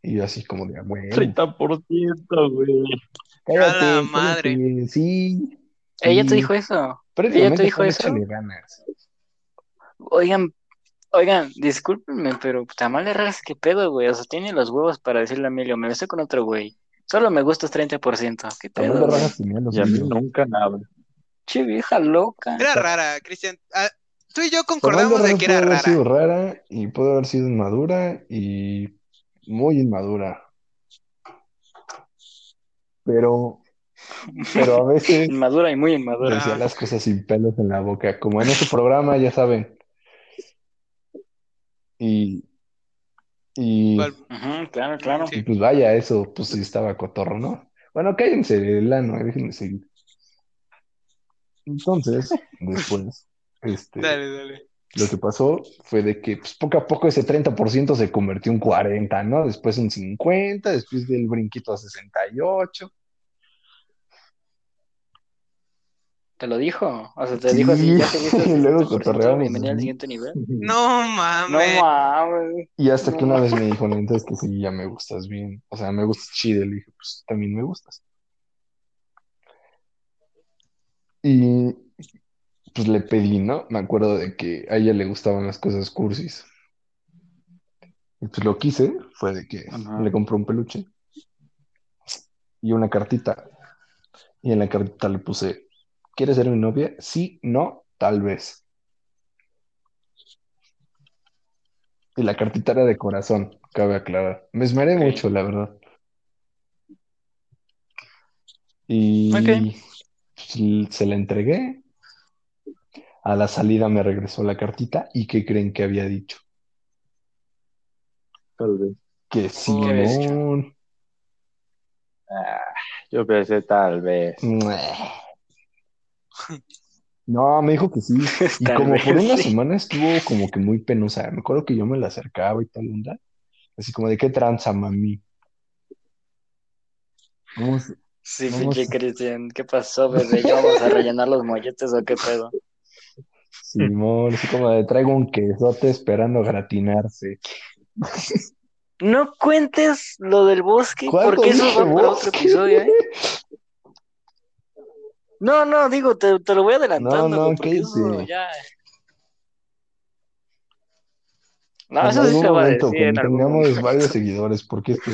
Y yo así como de, "Ah, bueno, 30%, güey. cállate, ¡A la madre! cállate, sí. Ella sí. te dijo eso. Prácticamente, dijo Juan, eso? échale ganas. Oigan, oigan, discúlpenme, pero Tamal de Rajas, ¿qué pedo, güey? O sea, tiene los huevos para decirle a Emilio, me besé con otro güey. Solo me gustas 30%. ¿Qué pedo, Y a mí nunca nada. Che, vieja loca. Era rara, Cristian. Ah, tú y yo concordamos de que puede era haber rara. sido rara y puede haber sido inmadura y muy inmadura. Pero, pero a veces Inmadura y muy inmadura. decía las cosas sin pelos en la boca, como en este programa, ya saben. Y, y. Ujú, claro, claro. Y pues vaya, eso, pues sí estaba cotorro, ¿no? Bueno, cállense el ano, eh, déjenme seguir. Entonces, después, este, Dale, dale. lo que pasó fue de que pues, poco a poco ese 30% se convirtió en 40, ¿no? Después en 50, después del brinquito a 68. ¿Te lo dijo? O sea, te Sí, dijo así, ya te luego 60%, cotorreamos, bienvenido al ¿no? siguiente nivel. No No mames. mames. Y hasta que una vez me dijo, neta, es que sí, ya me gustas bien. O sea, me gustas chido. Le dije, pues también me gustas. Y pues le pedí, ¿no? Me acuerdo de que a ella le gustaban las cosas cursis. Y pues lo quise, fue de que Ajá. le compré un peluche y una cartita. Y en la cartita le puse, ¿quieres ser mi novia? Sí, no, tal vez. Y la cartita era de corazón, cabe aclarar. Me esmeré Ok. mucho, la verdad. Y pues, se la entregué. A la salida me regresó la cartita. ¿Y qué creen que había dicho? Tal vez. Que ¿Qué había dicho? Simón. Yo pensé tal vez. No, me dijo que sí. Y Tal como por una sí. semana estuvo como que muy penosa. Me acuerdo que yo me la acercaba y tal onda. Así como de qué tranza, mami. Vamos, Sí, Vamos. pinche Cristian, ¿qué pasó, bebé? ¿Ya vamos a rellenar los molletes o qué pedo? Simón, así como de traigo un quesote esperando gratinarse. No cuentes lo del bosque, ¿Cuándo porque eso va para otro episodio, ¿eh? No, no, digo, te, te lo voy adelantando, No, no, porque eso ya... No, En eso sí se va a decir en algún tengamos momento. varios seguidores, porque es que,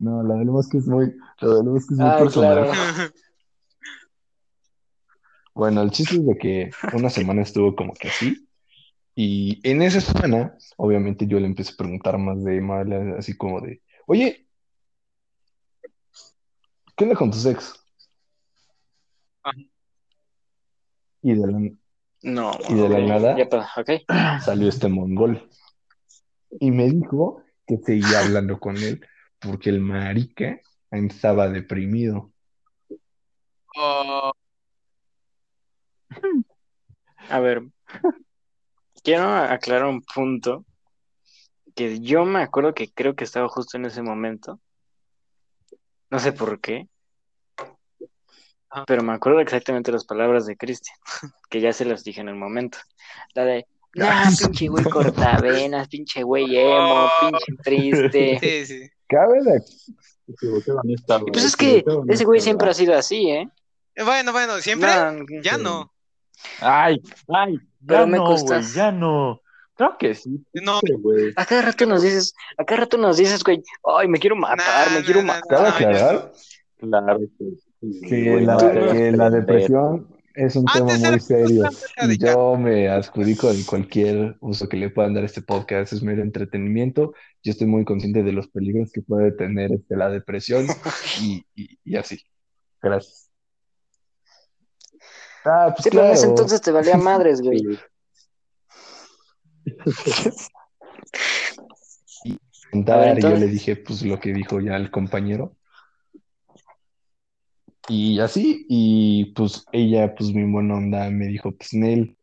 no, la del bosque es muy, lo del es muy Ah, personal. claro. Bueno, el chiste es de que una semana estuvo como que así, y en esa semana, obviamente yo le empecé a preguntar más de mal, así como de, oye, ¿qué onda con tu ex? Y de la, No, Y de la nada. Salió este mongol. Y me dijo que seguía hablando con él, porque el marica estaba deprimido. A ver, quiero aclarar un punto que yo me acuerdo que creo que estaba justo en ese momento. No sé por qué. Ajá. Pero me acuerdo exactamente las palabras de Cristian, que ya se las dije en el momento. La de, nah, pinche güey cortavenas, pinche güey emo, pinche triste. sí, sí. Cabe de pues es que ese güey siempre ha sido así, ¿eh? Bueno, bueno, siempre. No, ya no. Ay, ay, Pero ya me no, güey, costas. ya no. Claro que sí. No. güey. A cada rato nos dices, a cada rato nos dices, güey, ay, me quiero matar, Nah, me quiero nah, nah, matar. Aclarar Claro que la, que depresión es un tema Antes muy serio. yo me adjudico de cualquier uso que le puedan dar a este podcast. Es mero entretenimiento. Yo estoy muy consciente de los peligros que puede tener este, la depresión y, y- y así. Gracias. Ah, pues Sí, pero en ese entonces te valía madres, güey. contar, A ver, y yo entonces- le dije pues lo que dijo ya el compañero. Y así, y pues ella pues mi buena onda me dijo pues Nel.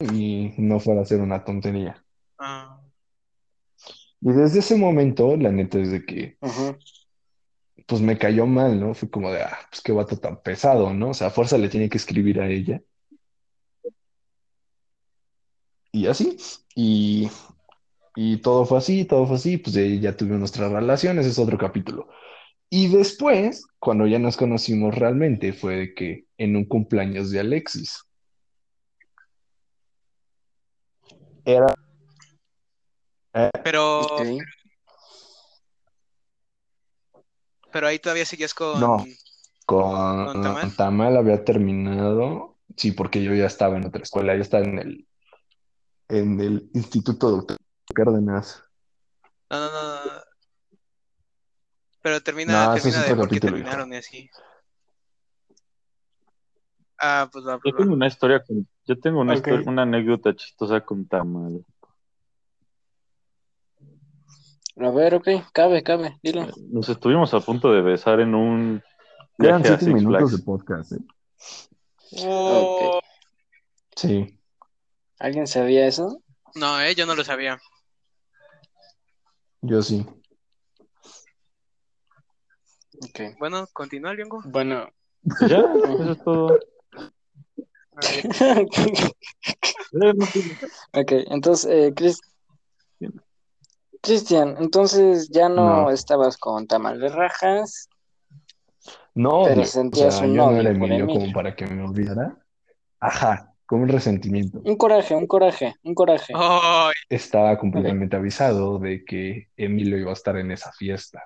Y no fuera a hacer una tontería. Ah, Y desde ese momento, la neta es de que pues me cayó mal, ¿no? Fue como de, ah, pues qué vato tan pesado, ¿no? O sea, a fuerza le tiene que escribir a ella. Y así, y, y todo fue así, todo fue así, pues ya tuvimos nuestras relaciones, es otro capítulo. Y después, cuando ya nos conocimos realmente, fue de que en un cumpleaños de Alexis. Era, pero, pero ahí todavía seguías con. No. con, ¿Con Tamal? Tamal había terminado, sí, porque yo ya estaba en otra escuela, yo estaba en el, en el Instituto Doctor Cárdenas. No, no, no. no. Pero termina, No, termina de por qué terminaron y así. Ah, pues va, Yo pues va. tengo una historia con, yo tengo una, historia- una anécdota chistosa con Tamal. A ver, ok, cabe, cabe, dilo. Nos estuvimos a punto de besar en un a siete Six minutos de podcast, ¿eh? Oh, Sí. ¿Alguien sabía eso? No, eh, yo no lo sabía. Yo sí. Ok. Bueno, continúa, Liongo. Bueno. Pues Ya, eso es todo. ok, entonces, eh, Chris- Cristian, entonces ya no, No. estabas con Tamal de Rajas. No, Pero. O sentías sea, un yo no era Emilio. como para que me olvidara. Ajá, con un resentimiento. Un coraje, un coraje, un coraje. Estaba completamente avisado de que Emilio iba a estar en esa fiesta.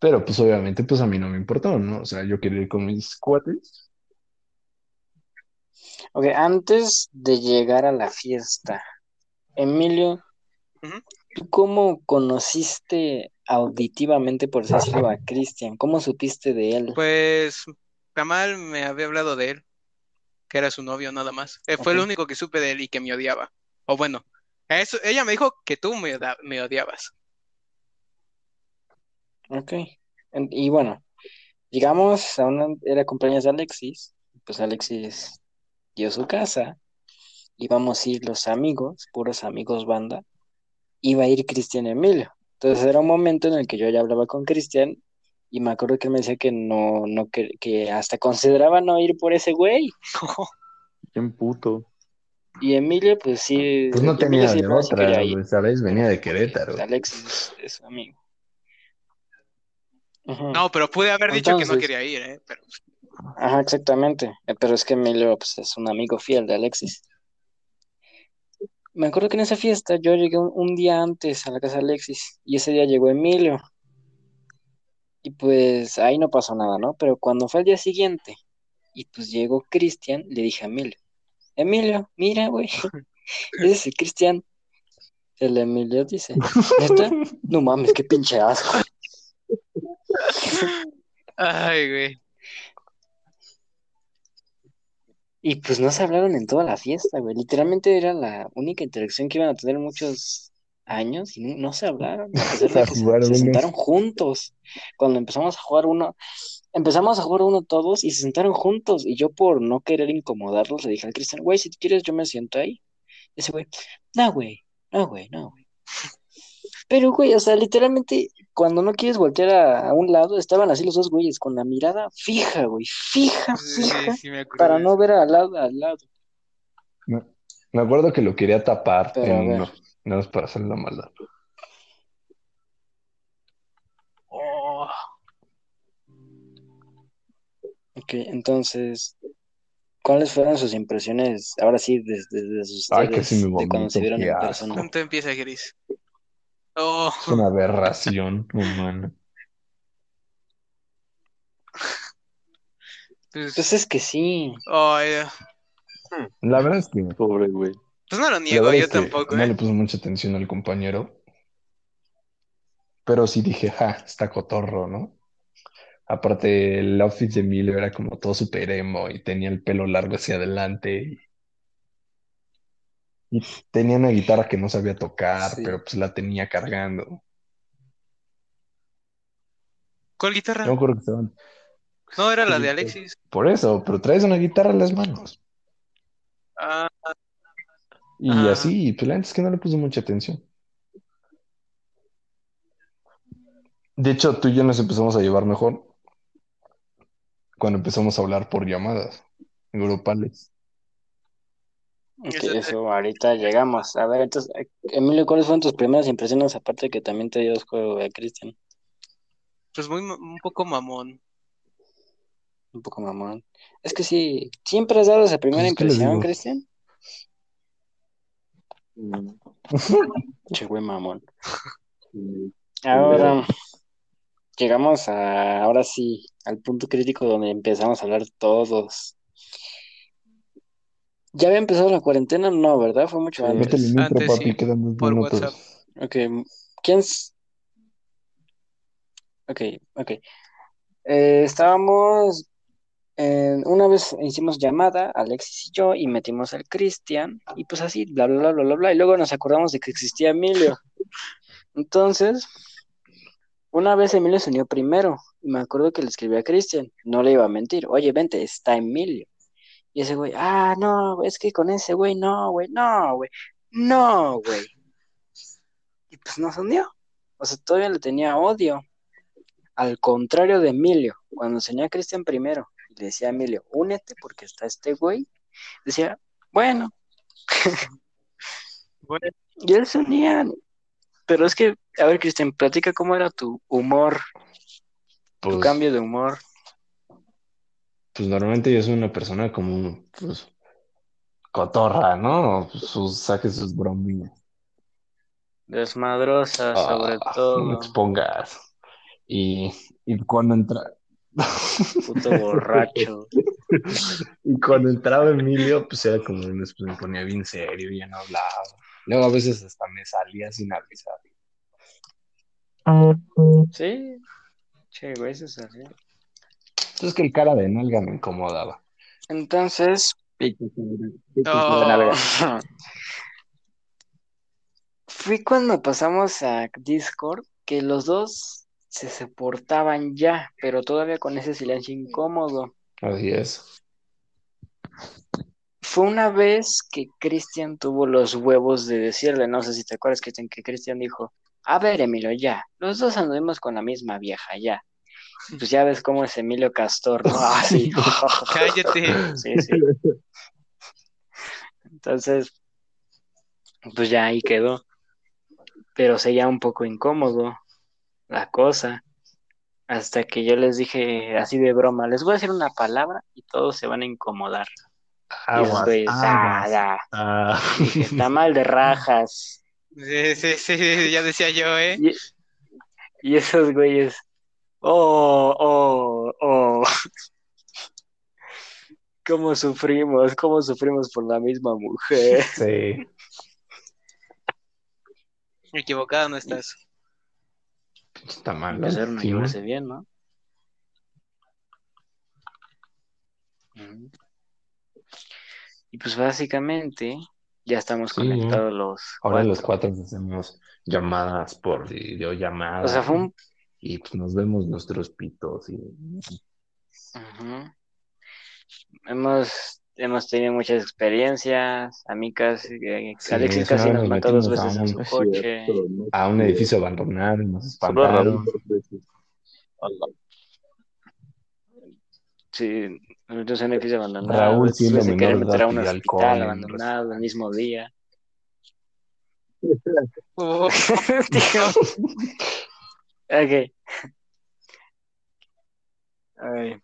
Pero pues obviamente pues a mí no me importó, ¿no? O sea, yo quería ir con mis cuates. Ok, antes de llegar a la fiesta, Emilio. ¿tú cómo conociste auditivamente, por decirlo, a Cristian? ¿Cómo supiste de él? pues Kamal me había hablado de él, que era su novio nada más. Eh, fue lo único que supe de él y que me odiaba. O bueno, eso, ella me dijo que tú me, me odiabas. Ok. Y bueno, llegamos a una, era cumpleaños de Alexis, pues Alexis dio su casa, íbamos a ir los amigos, puros amigos banda, iba a ir Cristian Emilio. Entonces era un momento en el que yo ya hablaba con Cristian y me acuerdo que él me decía que no, no, que, que hasta consideraba no ir por ese güey. Bien puto. Y Emilio, pues sí, Pues no Emilio tenía sí, de sí otra, güey, ¿sabes? Venía de Querétaro. Pues, Alexis es su amigo. No, pero pude haber dicho que no quería ir, ¿eh? Pero, Ajá, exactamente. Eh, Pero es que Emilio pues, es un amigo fiel de Alexis. Me acuerdo que en esa fiesta yo llegué un, un día antes a la casa de Alexis y ese día llegó Emilio. Y pues ahí no pasó nada, ¿no? Pero cuando fue el día siguiente y pues llegó Cristian, le dije a Emilio, Emilio, mira, güey, ese es el Cristian. El Emilio dice, ¿neta? No mames, qué pinche asco. ay, güey. Y pues no se hablaron en toda la fiesta, güey. Literalmente era la única interacción que iban a tener muchos años y no, se hablaron, a pesar de A que se, sentaron juntos. Cuando empezamos a jugar uno, empezamos a jugar uno todos y se sentaron juntos. Y yo por no querer incomodarlos le dije al Cristian, güey, si tú quieres yo me siento ahí. Y ese güey, no, güey, no, güey, no, güey. Pero, güey, o sea, literalmente, cuando no quieres voltear a, a un lado, estaban así los dos güeyes, con la mirada fija, güey, fija, fija, sí, para no ver al lado, al lado. Me, me acuerdo que lo quería tapar Pero en nada más para hacer la maldad. Oh. Ok, entonces, ¿cuáles fueron sus impresiones, ahora sí, desde, desde Ay, ustedes, casi me de cuando se vieron en persona? ¿Cuánto empieza, Gris? Oh, Es una aberración humana. pues, Pues es que sí. oh, eh, La verdad es que, Pobre güey. Pues no lo niego, yo tampoco, no ¿eh? le puse mucha atención al compañero. Pero sí dije, ja, está cotorro, ¿no? Aparte, el outfit de Emilio era como todo super emo y tenía el pelo largo hacia adelante. Y, y tenía una guitarra que no sabía tocar, Sí. pero pues la tenía cargando. ¿Cuál guitarra? Que estaban No, era la de Alexis. por eso, pero traes una guitarra en las manos. Ah, Y Ajá. así, pues la neta es que no le puse mucha atención. De hecho, tú y yo nos empezamos a llevar mejor cuando empezamos a hablar por llamadas grupales. Ok, Eso- ahorita llegamos. A ver, entonces, Emilio, ¿cuáles fueron tus primeras impresiones? Aparte que también te dio juego a Cristian, pues muy, un poco mamón. un poco mamón. Es que sí, siempre has dado esa primera Pues, ¿qué les impresión? Cristian. Mm, Che, güey, mamón. Ahora llegamos a, ahora sí, al punto crítico donde empezamos a hablar todos. ¿Ya había empezado la cuarentena? No, ¿verdad? Fue mucho Sí. antes. Métele el intro, Antes papi, sí, quedan dos por minutos. WhatsApp. Ok, ¿quién? s- Ok, ok. Eh, estábamos, en- una vez hicimos llamada, Alexis y yo, y metimos al Cristian, y pues así, bla, bla, bla, bla, bla, y luego nos acordamos de que existía Emilio. Entonces, una vez Emilio se unió primero, y me acuerdo que le escribí a Cristian, no le iba a mentir, oye, vente, está Emilio. Y ese güey, ah, no, es que con ese güey, no, güey, no, güey, no, güey. Y pues nos unió. O sea, todavía le tenía odio. Al contrario de Emilio, cuando se unía a Cristian primero le decía a Emilio, únete porque está este güey, decía, bueno. Bueno. Y él se unía. Pero es que, a ver, Cristian, platica cómo era tu humor, tu Pues, cambio de humor. pues normalmente yo soy una persona como, pues, cotorra, ¿no? Sus, saque sus bromillas. Desmadrosa, sobre Ah, no me todo. expongas. Y, y cuando entra... Puto borracho. Y cuando entraba Emilio, pues era como, después me ponía bien serio, ya no hablaba. Luego a veces hasta me salía sin avisar. Sí. Che, güey, eso es así. Entonces que el cara de nalga me incomodaba. Entonces, Oh, Bueno, a ver. Fui cuando pasamos a Discord que los dos se soportaban ya, pero todavía con ese silencio incómodo. Así es. Fue una vez que Cristian tuvo los huevos de decirle, no sé si te acuerdas, Cristian, que Cristian dijo, a ver, Emilio, ya, los dos anduvimos con la misma vieja, ya. Pues ya ves cómo es Emilio Castor, ¿no? Ah, sí. cállate. Sí, sí. Entonces, pues ya ahí quedó. Pero seguía un poco incómodo la cosa. Hasta que yo les dije así de broma, les voy a decir una palabra y todos se van a incomodar. Y esos Aguas, ah, Ah. está mal de rajas. Sí, sí, sí, ya decía yo, ¿eh? Y, y esos güeyes, oh, oh, oh. ¿Cómo sufrimos? ¿Cómo sufrimos por la misma mujer? Sí. Equivocado no estás. Está mal. Empezaron a Sí, ¿no? llevarse bien, ¿no? Y pues básicamente ya estamos Sí, conectados los Ahora cuatro. los cuatro hacemos llamadas por videollamada. O sea, fue un... Y pues nos vemos nuestros pitos. Y... Ujú. Hemos, hemos tenido muchas experiencias, amigas, eh, Sí, Alexis casi nos nos mató dos veces en un- su coche. A un edificio abandonado nos espantaron. Sí, nosotros en un edificio abandonado. Raúl, siendo de querer meter a un hospital alcohol abandonado el mismo día. Oh, Ok. Ay.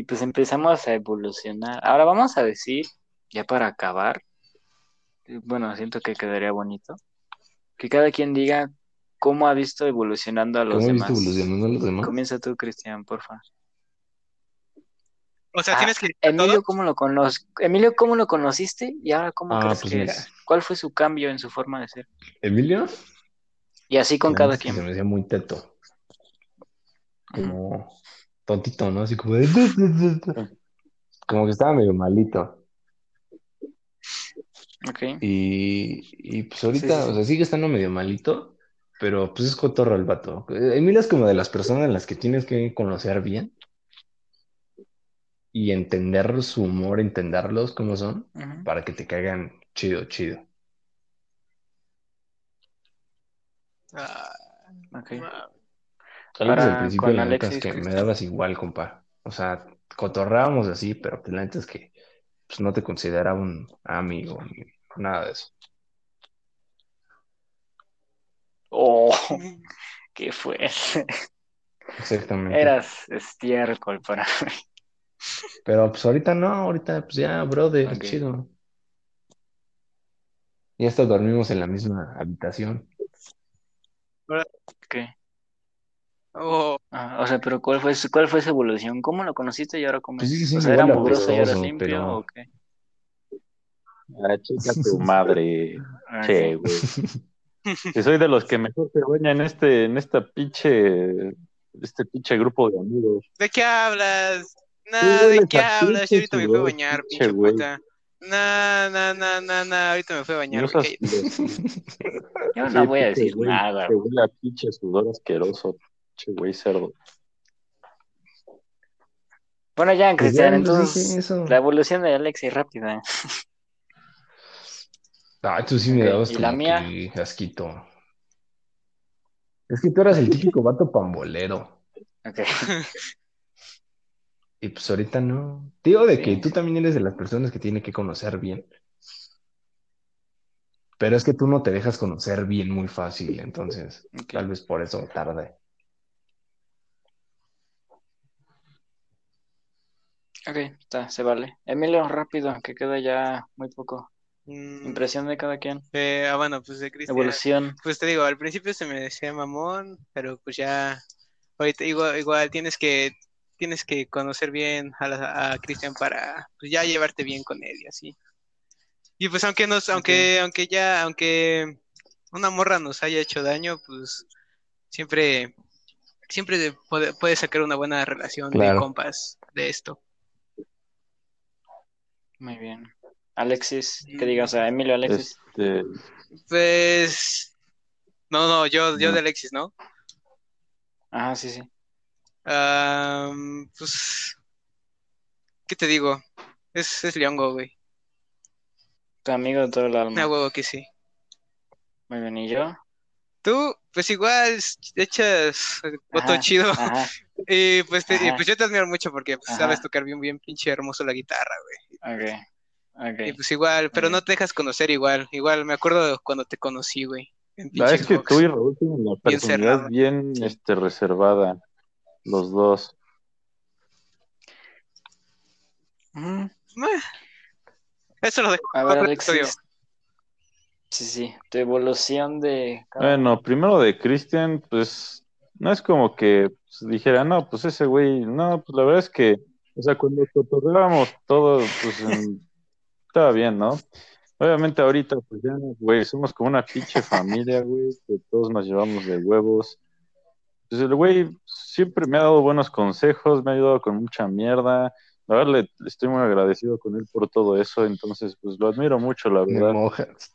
Y pues empezamos a evolucionar. Ahora vamos a decir, ya para acabar, eh, bueno, siento que quedaría bonito, que cada quien diga cómo ha visto evolucionando a los ¿Cómo he demás. visto evolucionando a los demás? Comienza tú, Cristian, porfa. O sea, Ah, tienes que Emilio, ¿cómo lo conoz... Emilio, ¿cómo lo conociste? Y ahora, ¿cómo Ah, crees pues que es? ¿Cuál fue su cambio en su forma de ser? ¿Emilio? Y así con cada quien. Se me hacía muy teto. Como tontito, ¿no? Así como de... Como que estaba medio malito. Ok. Y, y pues ahorita, Sí, sí, sí. o sea, sigue estando medio malito, pero pues es cotorro el vato. Eh, Emilio es como de las personas en las que tienes que conocer bien y entender su humor, entenderlos como son, para que te caigan chido, chido. Ah, Ok. Al principio con la neta es que me dabas igual, compa. O sea, cotorrábamos así, pero pues la neta es que pues, no te consideraba un amigo ni nada de eso. Oh, qué fue. Exactamente. Eras estiércol para mí. Pero pues ahorita no, ahorita pues ya, brother, Ok. chido. Y hasta dormimos en la misma habitación. Ok. Oh, Ah, o sea, pero ¿cuál fue, su- cuál fue su evolución? ¿Cómo lo conociste y ahora cómo Pues es? sigue O sea, ¿era mugroso y ahora limpio pero- o qué? Ah, chica tu madre. Ah, Che, güey. Que soy de los que mejor se baña en este, en esta pinche, este pinche grupo de amigos. ¿de qué hablas? Nah, ¿de qué hablas? Yo ahorita me fui a bañar, pinche puta. Nah, nah, nah, nah, nah, ahorita me fui a bañar, No. Yo no voy a decir nada. Que huele a pinche sudor asqueroso. Pinche güey cerdo. Bueno, ya, Pues Cristian, pues, entonces la evolución de Alexis rápida. Ah, tú sí me Ok, dabas ¿y como la mía? que asquito. Es que tú eras el típico vato pambolero. Ok. Y pues ahorita no. Digo de Sí, que tú también eres de las personas que tiene que conocer bien. Pero es que tú no te dejas conocer bien muy fácil, entonces tal vez por eso tarde. Ok, está, se vale. Emilio, rápido, que queda ya muy poco. Mm, Impresión de cada quien. eh, ah, bueno, pues de Cristian. Evolución. Pues te digo, al principio se me decía mamón, pero pues ya, ahorita igual, igual tienes que, tienes que conocer bien a, la- a Cristian para pues ya llevarte bien con él y así. Y pues aunque nos, aunque, aunque ya, aunque una morra nos haya hecho daño, pues siempre, siempre de- puede, puede sacar una buena relación de Claro. compas de esto. Muy bien. Alexis, que digas a Emilio Alexis. Este, Pues, no, no, yo, yo No. de Alexis, ¿no? Ajá, sí, sí. Am, pues, ¿qué te digo? Es, es Leongo, güey. Tu amigo de todo el alma. Una huevo que sí. Muy bien, ¿y yo? Tú, pues igual echas voto Ajá, chido. Ajá, Y pues, te- y pues yo te admiro mucho porque pues, sabes tocar bien, bien pinche hermoso la guitarra, güey. ok. Y Ok. pues igual, pero no te dejas conocer igual. Igual me acuerdo cuando te conocí, güey. La es que tú y Raúl tienen una Bien personalidad bien este, reservada. Los dos. Mm. Eso lo dejo A ver. Alexis. Sí, sí. Tu evolución de. Bueno, primero de Christian, pues no es como que pues, dijera, no, pues ese güey, no, pues la verdad es que, o sea, cuando cotorreábamos todo, pues en- estaba bien, ¿no? Obviamente ahorita, pues ya, güey, somos como una pinche familia, güey, que todos nos llevamos de huevos. Pues el güey siempre me ha dado buenos consejos, me ha ayudado con mucha mierda. La verdad, le, le estoy muy agradecido con él por todo eso, entonces, pues lo admiro mucho, la Me verdad. mojas.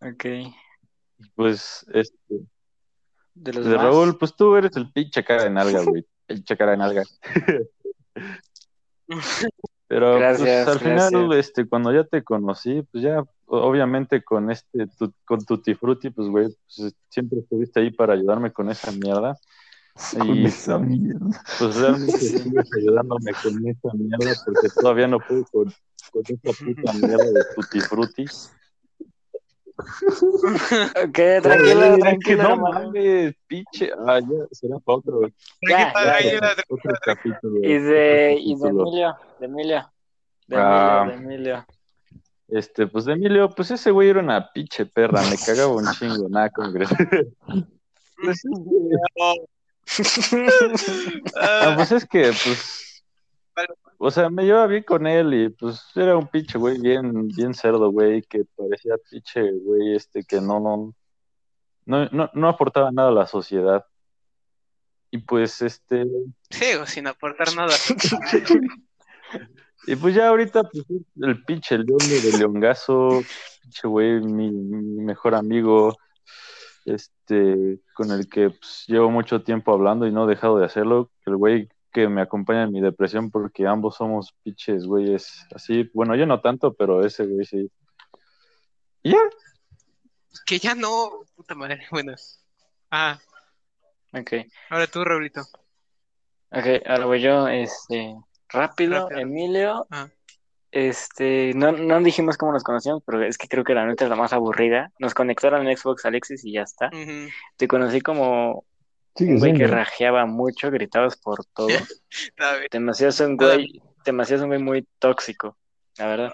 Ok. Pues, este, De los de demás. Raúl, pues tú eres el pinche cara de nalga, güey. Pinche cara de nalga. Pero Gracias, pues, al final, este, cuando ya te conocí, pues ya, obviamente con este, tu- con Tutti Frutti, pues güey, pues, siempre estuviste ahí para ayudarme con esa mierda. Y esa mierda. pues realmente sigues ayudándome con esa mierda porque todavía no puedo con, con esa puta mierda de Tutti Frutti. Ok, tranquilo, tranquilo. No mames, pinche. Ah, ya, será para otro, Ya, Tranquila, ya, tranquila, otro capítulo. Y de, y de. Emilio, de Emilio, de Ah. Emilio, de Emilio. Este, pues de Emilio, pues ese güey era una pinche perra, me cagaba un chingo, nada, como crees. Pues es que, Ah, ah, pues es que, pues, o sea, me llevaba bien con él y pues era un pinche güey bien, bien cerdo, güey, que parecía pinche güey, este, que no, no, no, no, no aportaba nada a la sociedad. Y pues, este, Sigo sin aportar nada. y pues ya ahorita, pues, el pinche león de Leongazo, pinche güey, mi, mi mejor amigo, este, con el que pues, llevo mucho tiempo hablando y no he dejado de hacerlo, el güey que me acompaña en mi depresión porque ambos somos pinches güeyes así, bueno, yo no tanto, pero ese güey sí. Ya, Que ya no, puta madre. Bueno. Ah, Ok, ahora tú, Raulito. ok, ahora voy yo, este, rápido, Rápido. Emilio, Ah. Este, no, no dijimos cómo nos conocíamos, pero es que creo que la neta es la más aburrida. Nos conectaron en Xbox Alexis y ya está. Te conocí como un güey que siendo. rajeaba mucho, gritabas por todo. Te me hacías un güey, te me hacías un güey muy tóxico, la verdad.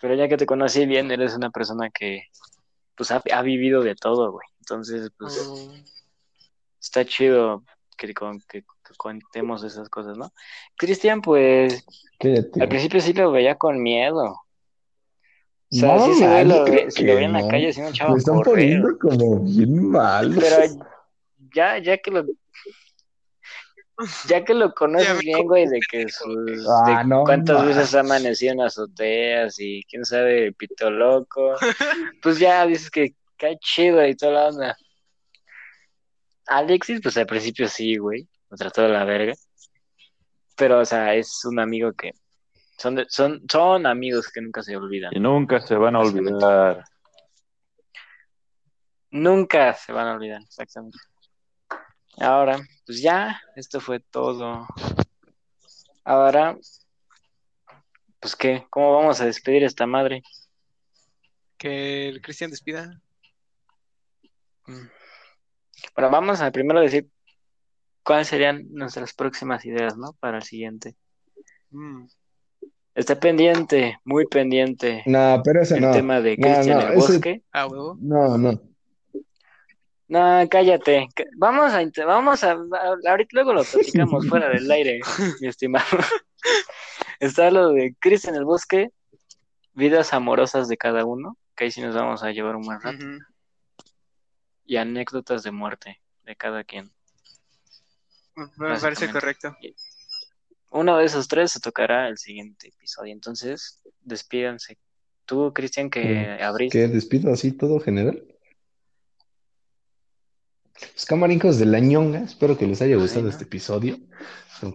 Pero ya que te conocí bien, eres una persona que, pues, ha, ha vivido de todo, güey. Entonces, pues, Oh. está chido que, con- que, que contemos esas cosas, ¿no? Cristian, pues, al principio sí lo veía con miedo. O sea, No, sí, lo yo ve- si lo veía en la calle, sí me echaba Me están correr. poniendo como bien mal. Pero ya, ya que lo, ya que lo conoces bien, güey, de que sus, de Ah, no cuántas veces ha amanecido en azoteas y quién sabe, pito loco, pues ya dices que cae chido y toda la onda. Alexis, pues al principio sí, güey, lo trató de la verga, pero, o sea, es un amigo que, son, de- son, son amigos que nunca se olvidan. y nunca se van a olvidar. Nunca se van a olvidar, exactamente. Ahora, pues ya, esto fue todo. Ahora, pues qué, ¿cómo vamos a despedir a esta madre? Que el Cristian despida. Mm. Bueno, vamos a primero decir cuáles serían nuestras próximas ideas, ¿no? Para el siguiente. Mm. Está pendiente, muy pendiente, No, pero ese el no. tema de Cristian no, el ese- Bosque. Ah, huevo. No, no. No, cállate. Vamos a, vamos a, ahorita luego lo platicamos fuera del aire, mi estimado. Está lo de Cristian el Bosque, vidas amorosas de cada uno, que ahí sí nos vamos a llevar un buen rato, y anécdotas de muerte de cada quien. Me parece correcto. Uno de esos tres se tocará el siguiente episodio. Entonces, despídanse. Tú, Cristian, que abriste. ¿Qué despido así todo general? Pues camarincos de la ñonga, espero que les haya gustado Ay, no. este episodio.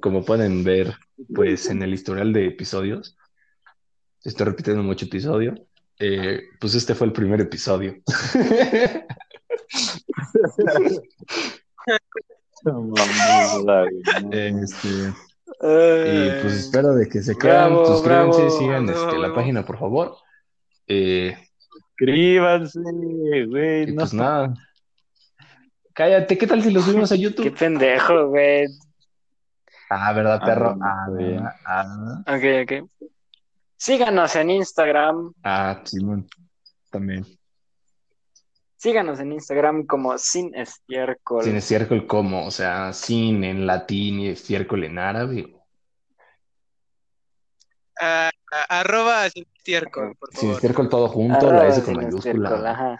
Como pueden ver, pues en el historial de episodios, estoy repitiendo mucho episodio. eh, pues este fue el primer episodio. Este, y pues espero de que se Bravo, suscríbanse, bravo. sigan este, la página, por favor. Eh, Suscríbanse, güey. No pues nada. Cállate, ¿qué tal si los subimos a Qué YouTube? pendejo, güey. Ah, ¿verdad, Ah, perro? Ah, bien. ah, Ok, ok. Síganos en Instagram. ah, Simón, también. Síganos en Instagram como sin estiércol. Sin estiércol como, o sea, sin en latín y estiércol en árabe. Ah, ah, arroba sin estiércol, por Sin estiércol todo junto, Arroba la S con mayúscula. ajá.